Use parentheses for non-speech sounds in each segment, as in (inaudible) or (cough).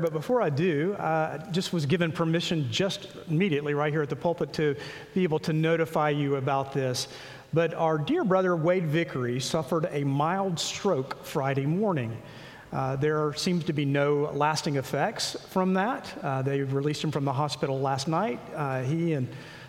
But before I do, I just was given permission just immediately right here at the pulpit to be able to notify you about this. But our dear brother Wade Vickery suffered a mild stroke Friday morning. Uh, there seems to be no lasting effects from that. Uh, they released him from the hospital last night. Uh, he and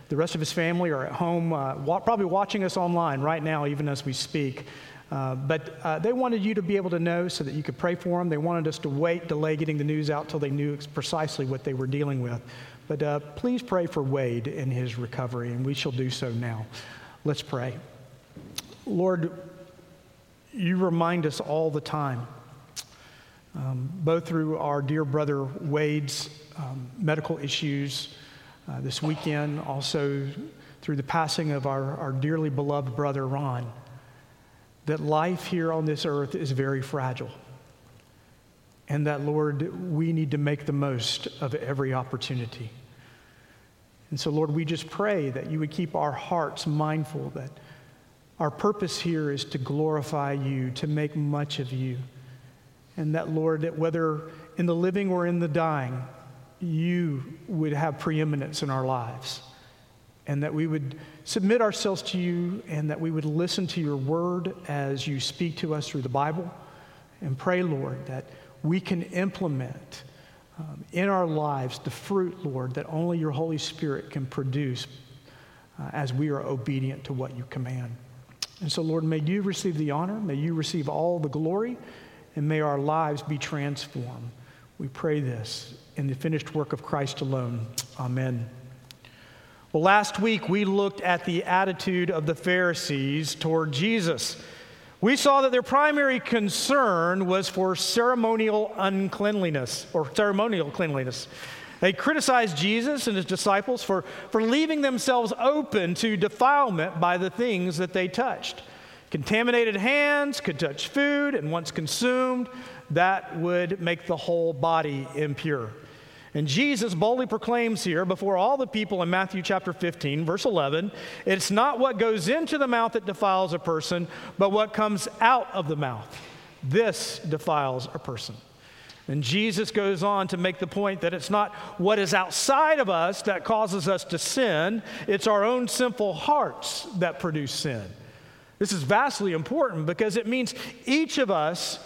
the rest of his family are at home, uh, wa- probably watching us online right now, even as we speak. Uh, but uh, they wanted you to be able to know so that you could pray for them. They wanted us to wait, delay getting the news out till they knew precisely what they were dealing with. But uh, please pray for Wade in his recovery, and we shall do so now. Let's pray. Lord, you remind us all the time, um, both through our dear brother Wade's um, medical issues uh, this weekend, also through the passing of our, our dearly beloved brother Ron that life here on this earth is very fragile. And that, Lord, we need to make the most of every opportunity. And so, Lord, we just pray that you would keep our hearts mindful that our purpose here is to glorify you, to make much of you. And that, Lord, that whether in the living or in the dying, you would have preeminence in our lives and that we would submit ourselves to you and that we would listen to your word as you speak to us through the Bible. And pray, Lord, that we can implement um, in our lives the fruit, Lord, that only your Holy Spirit can produce uh, as we are obedient to what you command. And so, Lord, may you receive the honor, may you receive all the glory, and may our lives be transformed. We pray this in the finished work of Christ alone. Amen. Well, last week we looked at the attitude of the Pharisees toward Jesus. We saw that their primary concern was for ceremonial uncleanliness or ceremonial cleanliness. They criticized Jesus and his disciples for, for leaving themselves open to defilement by the things that they touched. Contaminated hands could touch food, and once consumed, that would make the whole body impure. And Jesus boldly proclaims here before all the people in Matthew chapter 15, verse 11, it's not what goes into the mouth that defiles a person, but what comes out of the mouth. This defiles a person. And Jesus goes on to make the point that it's not what is outside of us that causes us to sin, it's our own sinful hearts that produce sin. This is vastly important because it means each of us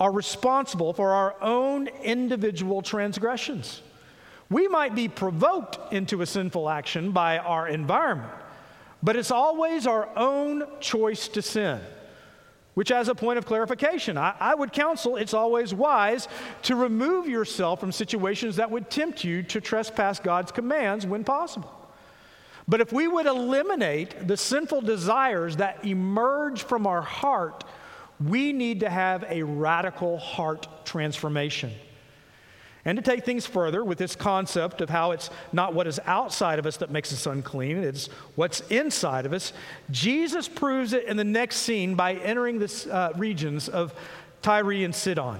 are responsible for our own individual transgressions. We might be provoked into a sinful action by our environment, but it's always our own choice to sin. Which, as a point of clarification, I, I, would counsel it's always wise to remove yourself from situations that would tempt you to trespass God's commands when possible. But if we would eliminate the sinful desires that emerge from our heart, we need to have a radical heart transformation. And to take things further with this concept of how it's not what is outside of us that makes us unclean, it's what's inside of us, Jesus proves it in the next scene by entering the uh, regions of Tyre and Sidon.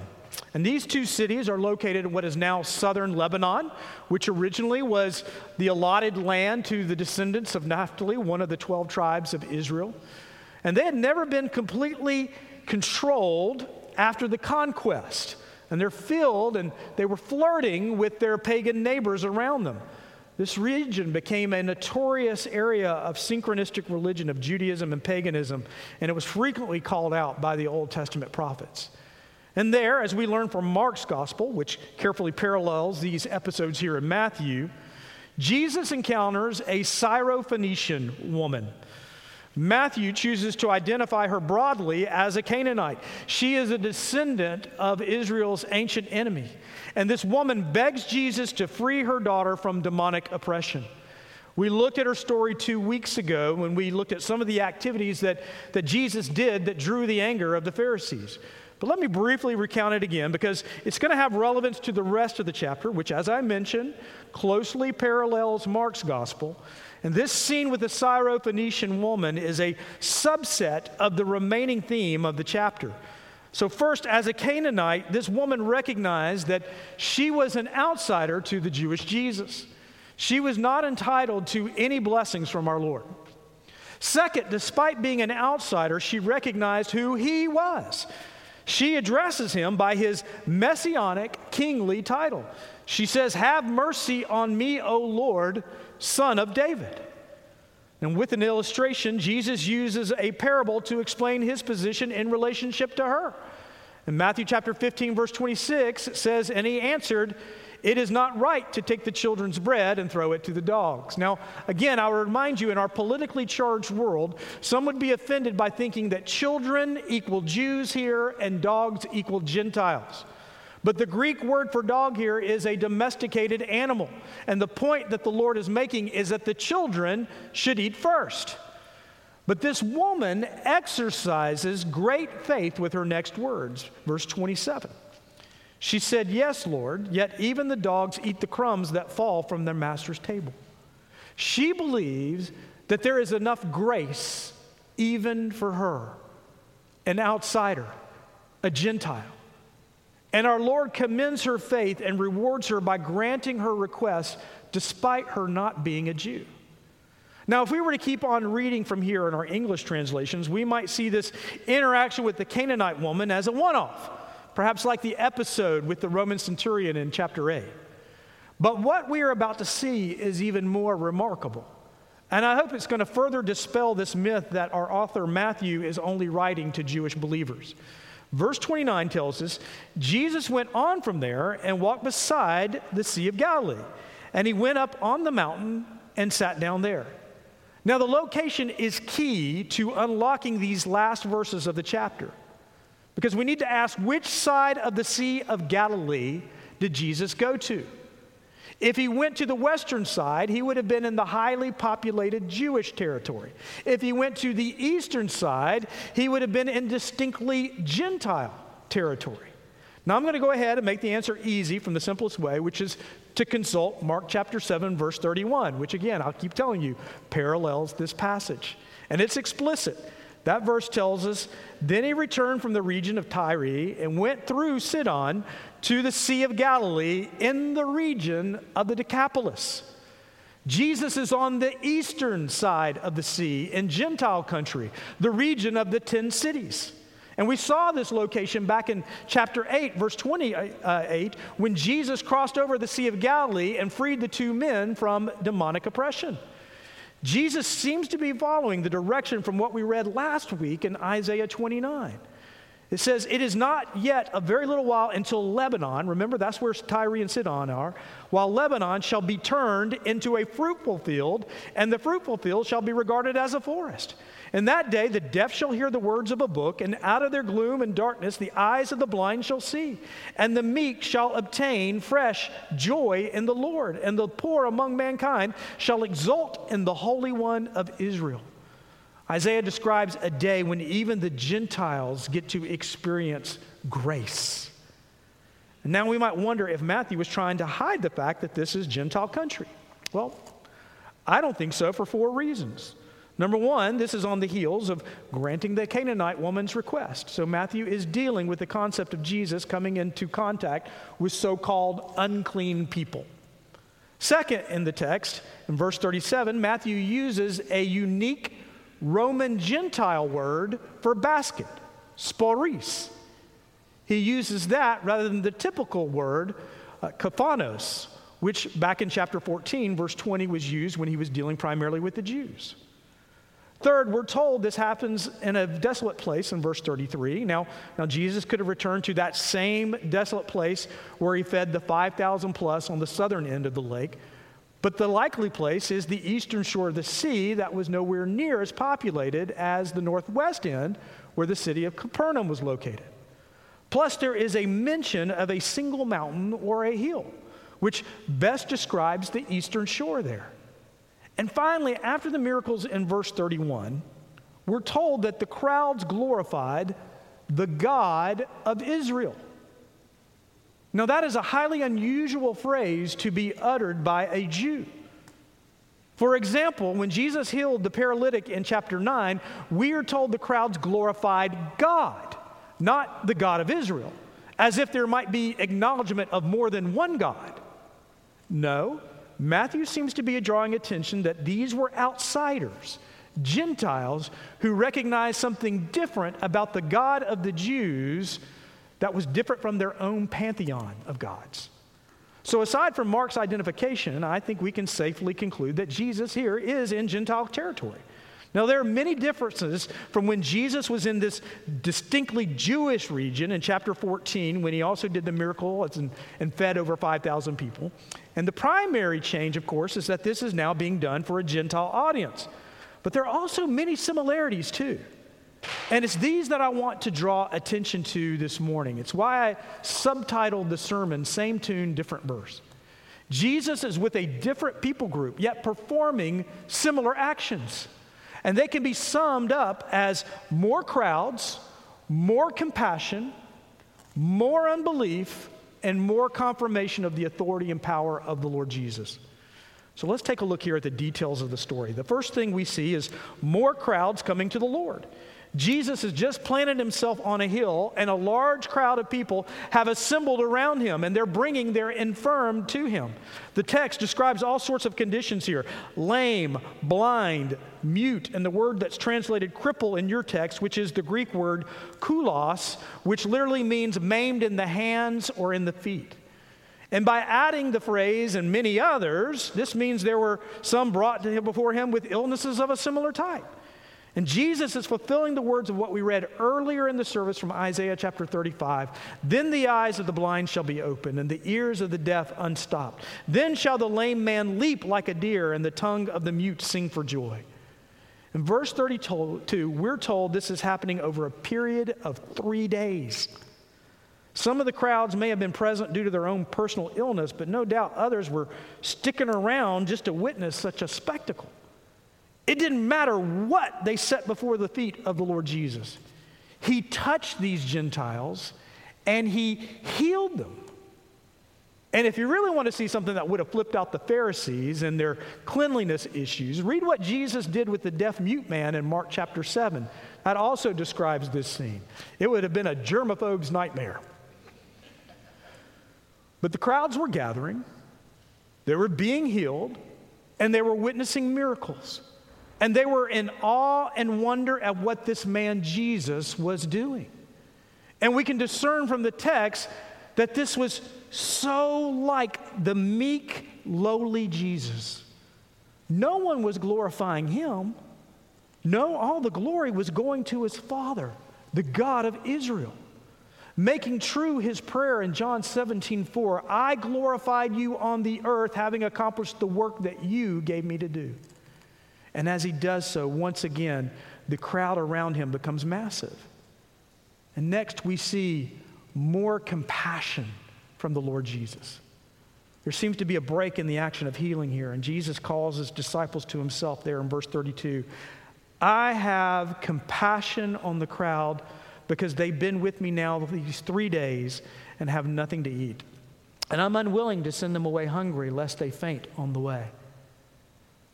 And these two cities are located in what is now southern Lebanon, which originally was the allotted land to the descendants of Naphtali, one of the 12 tribes of Israel. And they had never been completely controlled after the conquest and they're filled and they were flirting with their pagan neighbors around them. This region became a notorious area of synchronistic religion of Judaism and paganism, and it was frequently called out by the Old Testament prophets. And there, as we learn from Mark's gospel, which carefully parallels these episodes here in Matthew, Jesus encounters a Syrophoenician woman Matthew chooses to identify her broadly as a Canaanite. She is a descendant of Israel's ancient enemy. And this woman begs Jesus to free her daughter from demonic oppression. We looked at her story two weeks ago when we looked at some of the activities that, that Jesus did that drew the anger of the Pharisees. But let me briefly recount it again because it's going to have relevance to the rest of the chapter, which, as I mentioned, closely parallels Mark's gospel. And this scene with the Syrophoenician woman is a subset of the remaining theme of the chapter. So, first, as a Canaanite, this woman recognized that she was an outsider to the Jewish Jesus. She was not entitled to any blessings from our Lord. Second, despite being an outsider, she recognized who he was. She addresses him by his messianic kingly title. She says, Have mercy on me, O Lord, son of David. And with an illustration, Jesus uses a parable to explain his position in relationship to her. In Matthew chapter 15, verse 26, it says, And he answered, It is not right to take the children's bread and throw it to the dogs. Now, again, I will remind you, in our politically charged world, some would be offended by thinking that children equal Jews here and dogs equal Gentiles. But the Greek word for dog here is a domesticated animal. And the point that the Lord is making is that the children should eat first. But this woman exercises great faith with her next words. Verse 27. She said, Yes, Lord, yet even the dogs eat the crumbs that fall from their master's table. She believes that there is enough grace even for her, an outsider, a Gentile. And our Lord commends her faith and rewards her by granting her request despite her not being a Jew. Now, if we were to keep on reading from here in our English translations, we might see this interaction with the Canaanite woman as a one off, perhaps like the episode with the Roman centurion in chapter 8. But what we are about to see is even more remarkable. And I hope it's going to further dispel this myth that our author Matthew is only writing to Jewish believers. Verse 29 tells us Jesus went on from there and walked beside the Sea of Galilee. And he went up on the mountain and sat down there. Now, the location is key to unlocking these last verses of the chapter because we need to ask which side of the Sea of Galilee did Jesus go to? If he went to the western side, he would have been in the highly populated Jewish territory. If he went to the eastern side, he would have been in distinctly Gentile territory. Now, I'm going to go ahead and make the answer easy from the simplest way, which is to consult Mark chapter 7, verse 31, which again, I'll keep telling you, parallels this passage. And it's explicit. That verse tells us Then he returned from the region of Tyre and went through Sidon to the Sea of Galilee in the region of the Decapolis. Jesus is on the eastern side of the sea in Gentile country, the region of the 10 cities. And we saw this location back in chapter 8, verse 28, when Jesus crossed over the Sea of Galilee and freed the two men from demonic oppression. Jesus seems to be following the direction from what we read last week in Isaiah 29. It says, It is not yet a very little while until Lebanon, remember that's where Tyre and Sidon are, while Lebanon shall be turned into a fruitful field, and the fruitful field shall be regarded as a forest. In that day, the deaf shall hear the words of a book, and out of their gloom and darkness, the eyes of the blind shall see. And the meek shall obtain fresh joy in the Lord, and the poor among mankind shall exult in the Holy One of Israel. Isaiah describes a day when even the Gentiles get to experience grace. And now we might wonder if Matthew was trying to hide the fact that this is Gentile country. Well, I don't think so for four reasons. Number one, this is on the heels of granting the Canaanite woman's request. So Matthew is dealing with the concept of Jesus coming into contact with so called unclean people. Second, in the text, in verse 37, Matthew uses a unique Roman Gentile word for basket, sporis. He uses that rather than the typical word, uh, kophinos, which back in chapter 14, verse 20, was used when he was dealing primarily with the Jews. Third, we're told this happens in a desolate place in verse 33. Now, now Jesus could have returned to that same desolate place where he fed the 5,000 plus on the southern end of the lake. But the likely place is the eastern shore of the sea that was nowhere near as populated as the northwest end where the city of Capernaum was located. Plus, there is a mention of a single mountain or a hill, which best describes the eastern shore there. And finally, after the miracles in verse 31, we're told that the crowds glorified the God of Israel. Now, that is a highly unusual phrase to be uttered by a Jew. For example, when Jesus healed the paralytic in chapter 9, we are told the crowds glorified God, not the God of Israel, as if there might be acknowledgement of more than one God. No, Matthew seems to be drawing attention that these were outsiders, Gentiles who recognized something different about the God of the Jews that was different from their own pantheon of gods. So, aside from Mark's identification, I think we can safely conclude that Jesus here is in Gentile territory. Now, there are many differences from when Jesus was in this distinctly Jewish region in chapter 14, when he also did the miracle and, fed over 5,000 people. And the primary change, of course, is that this is now being done for a Gentile audience. But there are also many similarities, too. And it's these that I want to draw attention to this morning. It's why I subtitled the sermon, Same Tune, Different Verse. Jesus is with a different people group, yet performing similar actions. And they can be summed up as more crowds, more compassion, more unbelief, and more confirmation of the authority and power of the Lord Jesus. So let's take a look here at the details of the story. The first thing we see is more crowds coming to the Lord. Jesus has just planted himself on a hill, and a large crowd of people have assembled around him, and they're bringing their infirm to him. The text describes all sorts of conditions here lame, blind, mute, and the word that's translated cripple in your text, which is the Greek word kulos, which literally means maimed in the hands or in the feet. And by adding the phrase and many others, this means there were some brought to him before him with illnesses of a similar type. And Jesus is fulfilling the words of what we read earlier in the service from Isaiah chapter 35. Then the eyes of the blind shall be opened, and the ears of the deaf unstopped. Then shall the lame man leap like a deer, and the tongue of the mute sing for joy. In verse 32, we're told this is happening over a period of three days. Some of the crowds may have been present due to their own personal illness, but no doubt others were sticking around just to witness such a spectacle. It didn't matter what they set before the feet of the Lord Jesus. He touched these Gentiles and he healed them. And if you really want to see something that would have flipped out the Pharisees and their cleanliness issues, read what Jesus did with the deaf mute man in Mark chapter 7. That also describes this scene. It would have been a germaphobe's nightmare. But the crowds were gathering, they were being healed, and they were witnessing miracles. And they were in awe and wonder at what this man Jesus was doing. And we can discern from the text that this was so like the meek, lowly Jesus. No one was glorifying him. No, all the glory was going to his Father, the God of Israel. Making true his prayer in John 17, 4, I glorified you on the earth, having accomplished the work that you gave me to do. And as he does so, once again, the crowd around him becomes massive. And next, we see more compassion from the Lord Jesus. There seems to be a break in the action of healing here, and Jesus calls his disciples to himself there in verse 32. I have compassion on the crowd because they've been with me now these three days and have nothing to eat. And I'm unwilling to send them away hungry lest they faint on the way.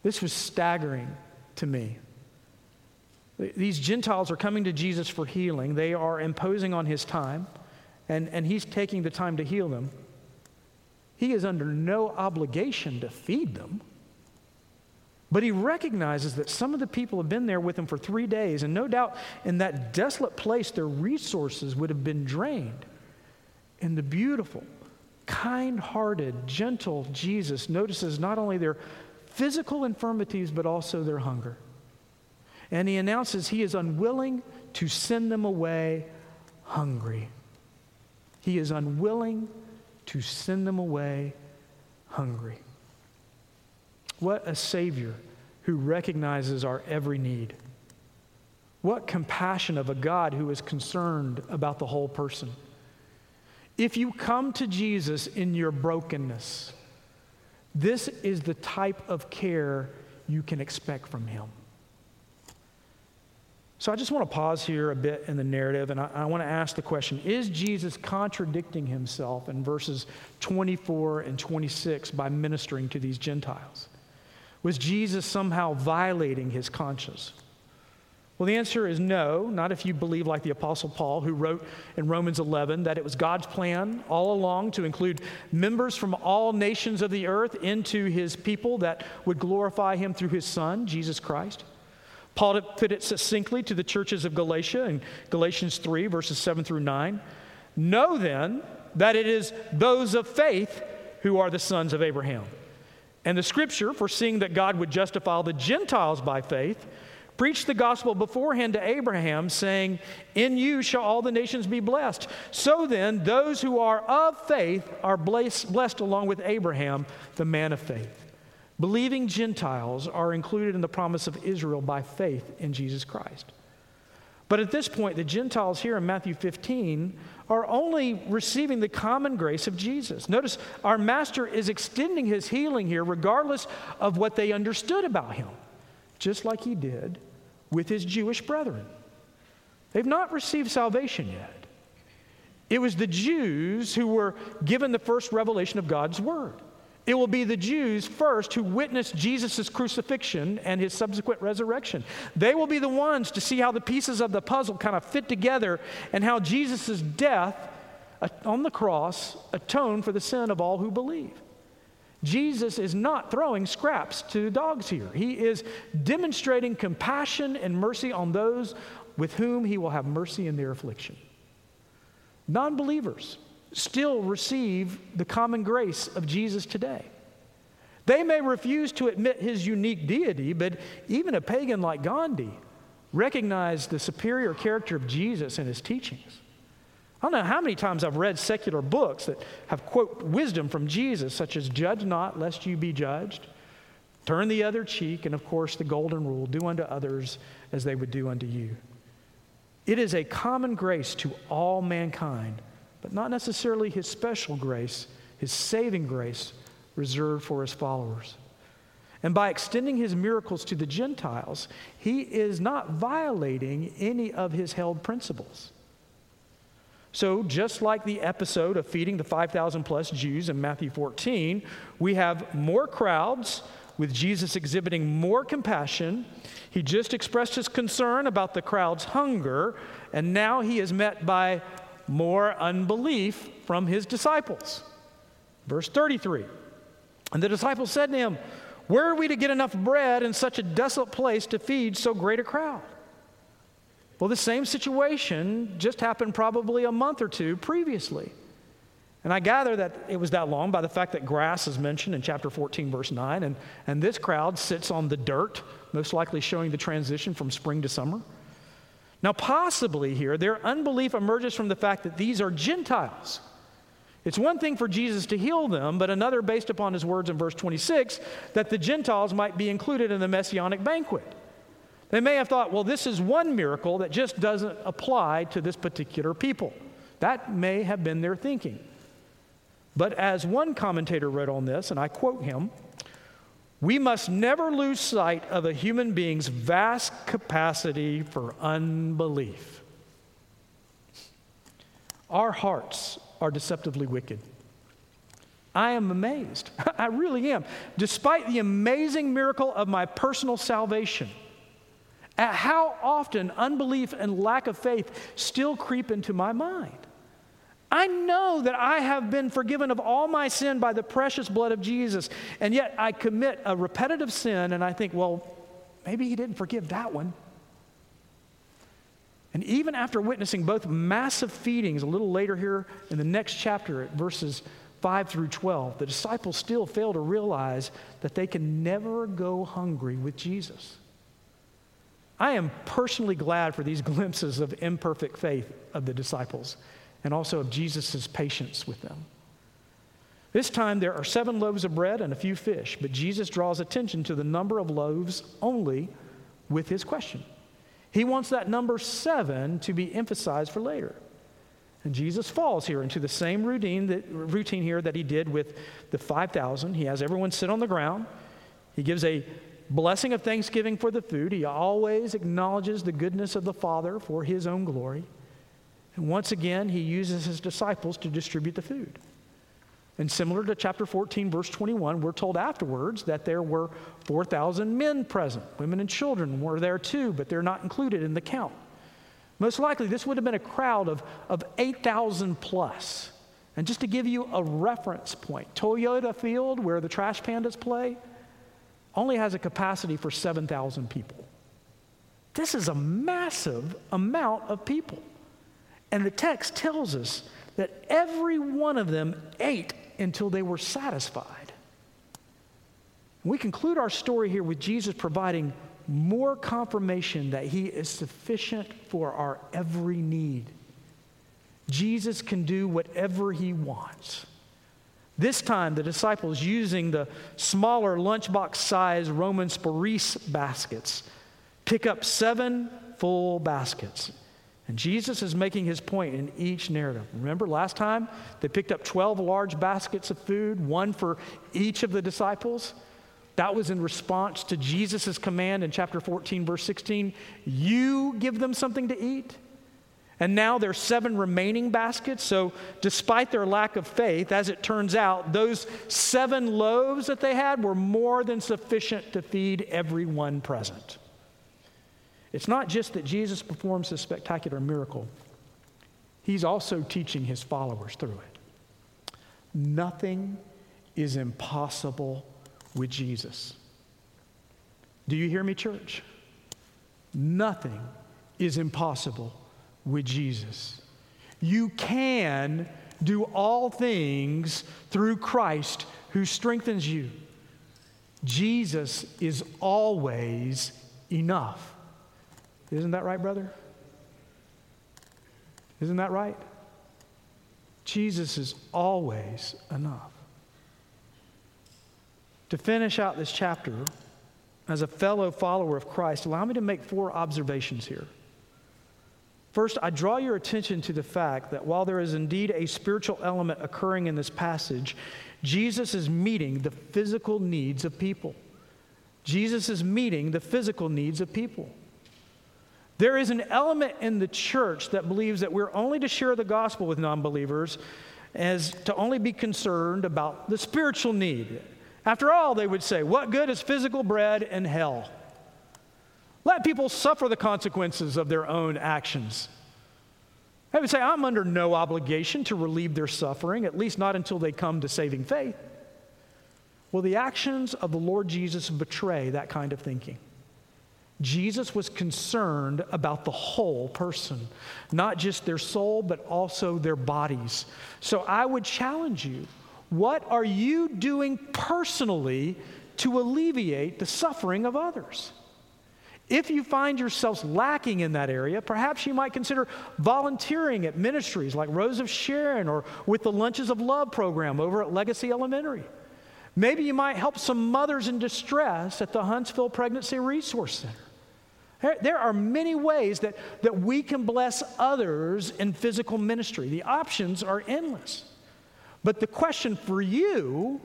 This was staggering to me. These Gentiles are coming to Jesus for healing. They are imposing on his time, and, and he's taking the time to heal them. He is under no obligation to feed them. But he recognizes that some of the people have been there with him for three days, and no doubt in that desolate place, their resources would have been drained. And the beautiful, kind hearted, gentle Jesus notices not only their physical infirmities, but also their hunger. And he announces he is unwilling to send them away hungry. He is unwilling to send them away hungry. What a Savior who recognizes our every need. What compassion of a God who is concerned about the whole person. If you come to Jesus in your brokenness, this is the type of care you can expect from him. So I just want to pause here a bit in the narrative and I, I, want to ask the question Is Jesus contradicting himself in verses 24 and 26 by ministering to these Gentiles? Was Jesus somehow violating his conscience? Well, the answer is no, not if you believe like the Apostle Paul, who wrote in Romans 11 that it was God's plan all along to include members from all nations of the earth into his people that would glorify him through his Son, Jesus Christ. Paul put it succinctly to the churches of Galatia in Galatians 3, verses 7 through 9. Know then that it is those of faith who are the sons of Abraham. And the scripture, foreseeing that God would justify the Gentiles by faith, preached the gospel beforehand to Abraham, saying, In you shall all the nations be blessed. So then, those who are of faith are blessed, blessed along with Abraham, the man of faith. Believing Gentiles are included in the promise of Israel by faith in Jesus Christ. But at this point, the Gentiles here in Matthew 15 are only receiving the common grace of Jesus. Notice our master is extending his healing here regardless of what they understood about him, just like he did with his Jewish brethren. They've not received salvation yet. It was the Jews who were given the first revelation of God's word. It will be the Jews first who witnessed Jesus' crucifixion and his subsequent resurrection. They will be the ones to see how the pieces of the puzzle kind of fit together and how Jesus' death uh, on the cross atoned for the sin of all who believe. Jesus is not throwing scraps to dogs here. He is demonstrating compassion and mercy on those with whom he will have mercy in their affliction. Non believers still receive the common grace of Jesus today. They may refuse to admit his unique deity, but even a pagan like Gandhi recognized the superior character of Jesus and his teachings. I don't know how many times I've read secular books that have, quote, wisdom from Jesus, such as judge not lest you be judged, turn the other cheek, and of course the golden rule do unto others as they would do unto you. It is a common grace to all mankind but not necessarily his special grace, his saving grace reserved for his followers. And by extending his miracles to the Gentiles, he is not violating any of his held principles. So, just like the episode of feeding the 5,000 plus Jews in Matthew 14, we have more crowds with Jesus exhibiting more compassion. He just expressed his concern about the crowd's hunger, and now he is met by more unbelief from his disciples. Verse 33 And the disciples said to him, Where are we to get enough bread in such a desolate place to feed so great a crowd? Well, the same situation just happened probably a month or two previously. And I gather that it was that long by the fact that grass is mentioned in chapter 14, verse 9, and, and this crowd sits on the dirt, most likely showing the transition from spring to summer. Now, possibly here, their unbelief emerges from the fact that these are Gentiles. It's one thing for Jesus to heal them, but another, based upon his words in verse 26, that the Gentiles might be included in the messianic banquet. They may have thought, well, this is one miracle that just doesn't apply to this particular people. That may have been their thinking. But as one commentator wrote on this, and I quote him, we must never lose sight of a human being's vast capacity for unbelief. Our hearts are deceptively wicked. I am amazed. (laughs) I really am. Despite the amazing miracle of my personal salvation, at how often unbelief and lack of faith still creep into my mind. I know that I have been forgiven of all my sin by the precious blood of Jesus, and yet I commit a repetitive sin and I think, well, maybe he didn't forgive that one. And even after witnessing both massive feedings a little later here in the next chapter at verses 5 through 12, the disciples still fail to realize that they can never go hungry with Jesus. I am personally glad for these (laughs) glimpses of imperfect faith of the disciples and also of Jesus' patience with them. This time there are seven loaves of bread and a few fish, but Jesus draws attention to the number of loaves only with his question. He wants that number seven to be emphasized for later. And Jesus falls here into the same routine, that, routine here that he did with the 5,000. He has everyone sit on the ground. He gives a blessing of thanksgiving for the food. He always acknowledges the goodness of the Father for his own glory. And once again, he uses his disciples to distribute the food. And similar to chapter 14, verse 21, we're told afterwards that there were 4,000 men present. Women and children were there too, but they're not included in the count. Most likely, this would have been a crowd of, of 8,000 plus. And just to give you a reference point, Toyota Field, where the Trash Pandas play, only has a capacity for 7,000 people. This is a massive amount of people. And the text tells us that every one of them ate until they were satisfied. We conclude our story here with Jesus providing more confirmation that he is sufficient for our every need. Jesus can do whatever he wants. This time, the disciples, using the smaller lunchbox size Roman spurice baskets, pick up seven full baskets. And Jesus is making his point in each narrative. Remember last time they picked up 12 large baskets of food, one for each of the disciples? That was in response to Jesus' command in chapter 14, verse 16 you give them something to eat. And now there's seven remaining baskets. So, despite their lack of faith, as it turns out, those seven loaves that they had were more than sufficient to feed everyone present. It's not just that Jesus performs this spectacular miracle, he's also teaching his followers through it. Nothing is impossible with Jesus. Do you hear me, church? Nothing is impossible with Jesus. You can do all things through Christ who strengthens you. Jesus is always enough. Isn't that right, brother? Isn't that right? Jesus is always enough. To finish out this chapter, as a fellow follower of Christ, allow me to make four observations here. First, I draw your attention to the fact that while there is indeed a spiritual element occurring in this passage, Jesus is meeting the physical needs of people. Jesus is meeting the physical needs of people. There is an element in the church that believes that we're only to share the gospel with non believers as to only be concerned about the spiritual need. After all, they would say, what good is physical bread in hell? Let people suffer the consequences of their own actions. They would say, I'm under no obligation to relieve their suffering, at least not until they come to saving faith. Well, the actions of the Lord Jesus betray that kind of thinking. Jesus was concerned about the whole person, not just their soul, but also their bodies. So I would challenge you what are you doing personally to alleviate the suffering of others? If you find yourselves lacking in that area, perhaps you might consider volunteering at ministries like Rose of Sharon or with the Lunches of Love program over at Legacy Elementary. Maybe you might help some mothers in distress at the Huntsville Pregnancy Resource Center. There are many ways that, that we can bless others in physical ministry. The options are endless. But the question for you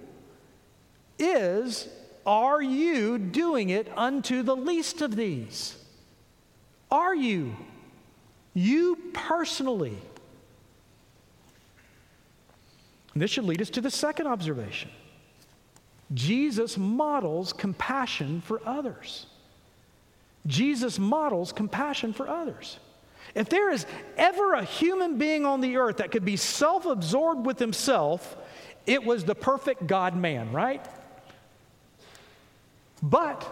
is are you doing it unto the least of these? Are you? You personally. And this should lead us to the second observation Jesus models compassion for others. Jesus models compassion for others. If there is ever a human being on the earth that could be self absorbed with himself, it was the perfect God man, right? But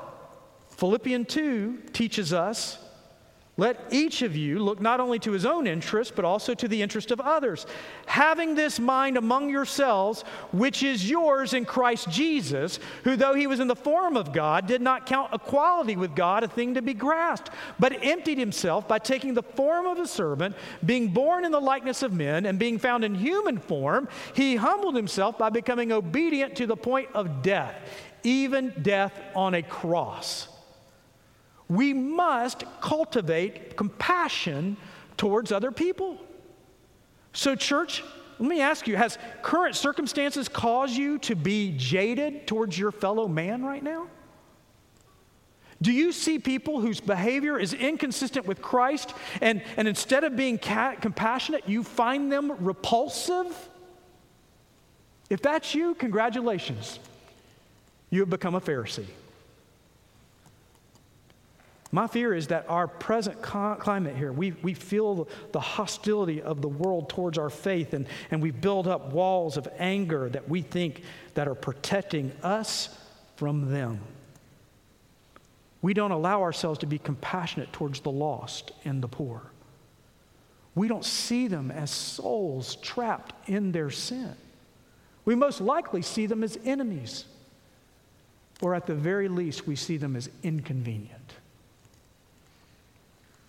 Philippians 2 teaches us let each of you look not only to his own interest, but also to the interest of others. Having this mind among yourselves, which is yours in Christ Jesus, who, though he was in the form of God, did not count equality with God a thing to be grasped, but emptied himself by taking the form of a servant, being born in the likeness of men, and being found in human form, he humbled himself by becoming obedient to the point of death, even death on a cross we must cultivate compassion towards other people. So, church, let me ask you has current circumstances caused you to be jaded towards your fellow man right now? Do you see people whose behavior is inconsistent with Christ, and, and instead of being ca- compassionate, you find them repulsive? If that's you, congratulations. You have become a Pharisee. My fear is that our present climate here, we, we feel the hostility of the world towards our faith, and, and we build up walls of anger that we think that are protecting us from them. We don't allow ourselves to be compassionate towards the lost and the poor. We don't see them as souls trapped in their sin. We most likely see them as enemies, or at the very least, we see them as inconvenient.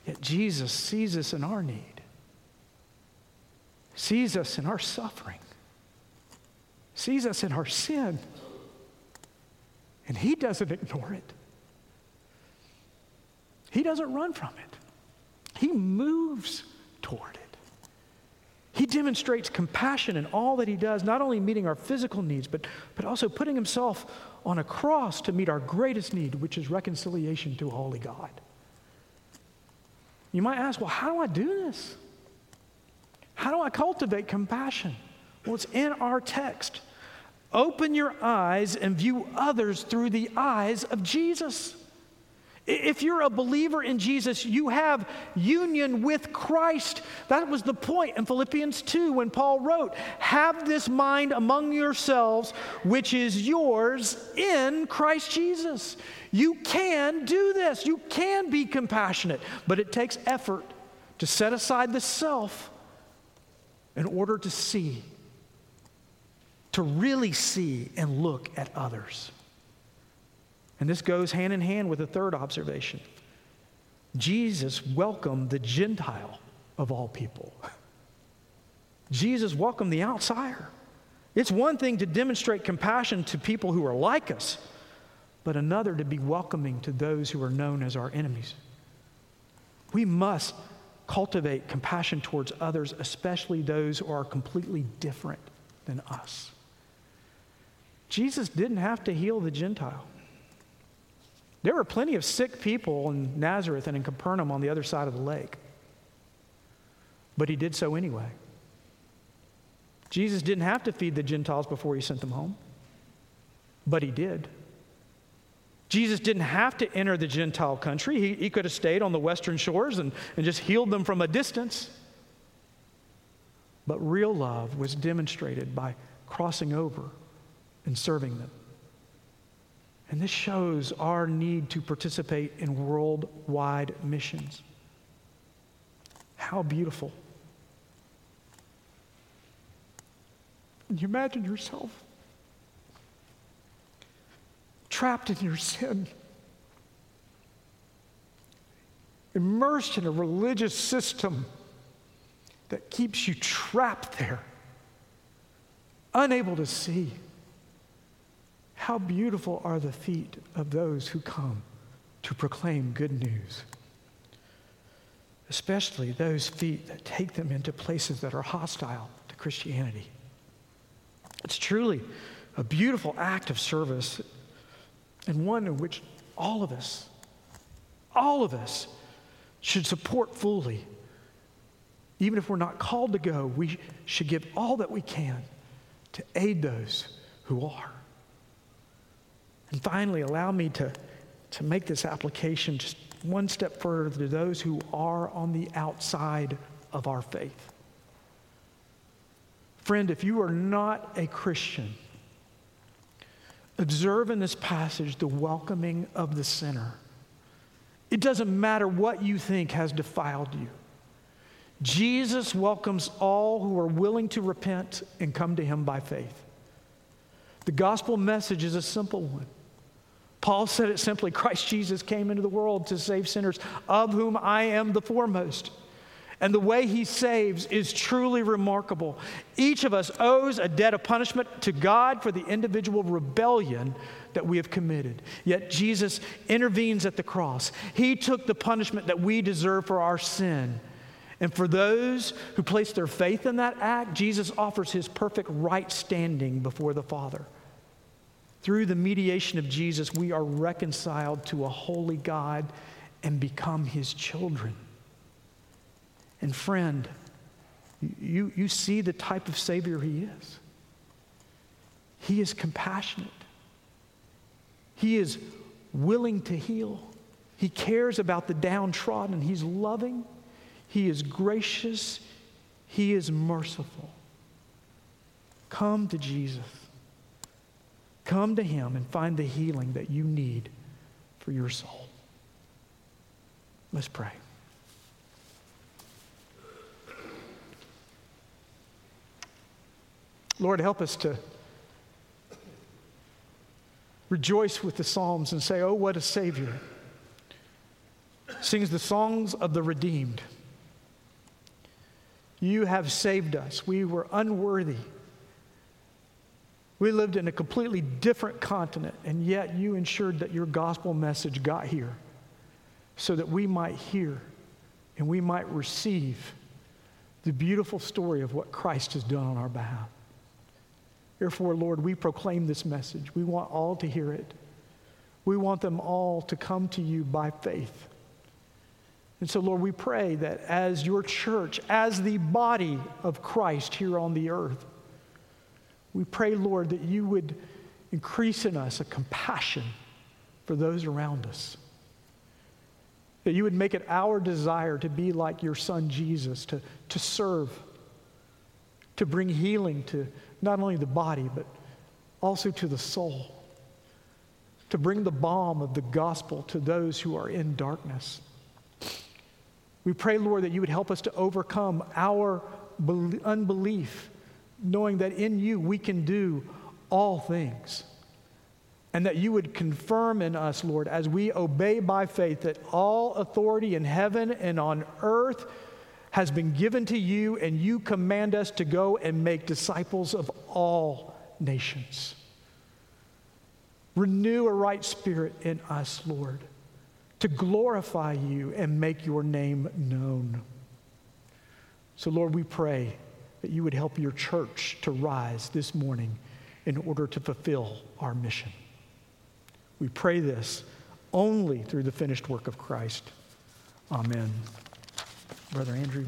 Yet Jesus sees us in our need, sees us in our suffering, sees us in our sin, and He doesn't ignore it. He doesn't run from it. He moves toward it. He demonstrates compassion in all that he does, not only meeting our physical needs, but, but also putting himself on a cross to meet our greatest need, which is reconciliation to a holy God. You might ask, well, how do I do this? How do I cultivate compassion? Well, it's in our text. Open your eyes and view others through the eyes of Jesus. If you're a believer in Jesus, you have union with Christ. That was the point in Philippians 2 when Paul wrote, Have this mind among yourselves, which is yours in Christ Jesus. You can do this. You can be compassionate, but it takes effort to set aside the self in order to see, to really see and look at others. And this goes hand in hand with the third observation. Jesus welcomed the Gentile of all people. (laughs) Jesus welcomed the outsider. It's one thing to demonstrate compassion to people who are like us, but another to be welcoming to those who are known as our enemies. We must cultivate compassion towards others, especially those who are completely different than us. Jesus didn't have to heal the Gentile. There were plenty of sick people in Nazareth and in Capernaum on the other side of the lake. But he did so anyway. Jesus didn't have to feed the Gentiles before he sent them home, but he did. Jesus didn't have to enter the Gentile country. He, he could have stayed on the western shores and, and just healed them from a distance. But real love was demonstrated by crossing over and serving them. And this shows our need to participate in worldwide missions. How beautiful. Can you imagine yourself trapped in your sin, immersed in a religious system that keeps you trapped there, unable to see? How beautiful are the feet of those who come to proclaim good news, especially those feet that take them into places that are hostile to Christianity. It's truly a beautiful act of service and one in which all of us, all of us, should support fully. Even if we're not called to go, we should give all that we can to aid those who are. And finally, allow me to, to make this application just one step further to those who are on the outside of our faith. Friend, if you are not a Christian, observe in this passage the welcoming of the sinner. It doesn't matter what you think has defiled you. Jesus welcomes all who are willing to repent and come to him by faith. The gospel message is a simple one. Paul said it simply Christ Jesus came into the world to save sinners, of whom I am the foremost. And the way he saves is truly remarkable. Each of us owes a debt of punishment to God for the individual rebellion that we have committed. Yet Jesus intervenes at the cross. He took the punishment that we deserve for our sin. And for those who place their faith in that act, Jesus offers his perfect right standing before the Father. Through the mediation of Jesus, we are reconciled to a holy God and become his children. And friend, you, you see the type of Savior he is. He is compassionate, he is willing to heal, he cares about the downtrodden, he's loving, he is gracious, he is merciful. Come to Jesus. Come to Him and find the healing that you need for your soul. Let's pray. Lord, help us to rejoice with the Psalms and say, Oh, what a Savior. Sings the songs of the redeemed. You have saved us. We were unworthy. We lived in a completely different continent, and yet you ensured that your gospel message got here so that we might hear and we might receive the beautiful story of what Christ has done on our behalf. Therefore, Lord, we proclaim this message. We want all to hear it. We want them all to come to you by faith. And so, Lord, we pray that as your church, as the body of Christ here on the earth, we pray, Lord, that you would increase in us a compassion for those around us. That you would make it our desire to be like your son Jesus, to, to serve, to bring healing to not only the body, but also to the soul, to bring the balm of the gospel to those who are in darkness. We pray, Lord, that you would help us to overcome our unbelief, knowing that in you we can do all things. And that you would confirm in us, Lord, as we obey by faith, that all authority in heaven and on earth has been given to you, and you command us to go and make disciples of all nations. Renew a right spirit in us, Lord to glorify you and make your name known. So, Lord, we pray that you would help your church to rise this morning in order to fulfill our mission. We pray this only through the finished work of Christ. Amen. Brother Andrew.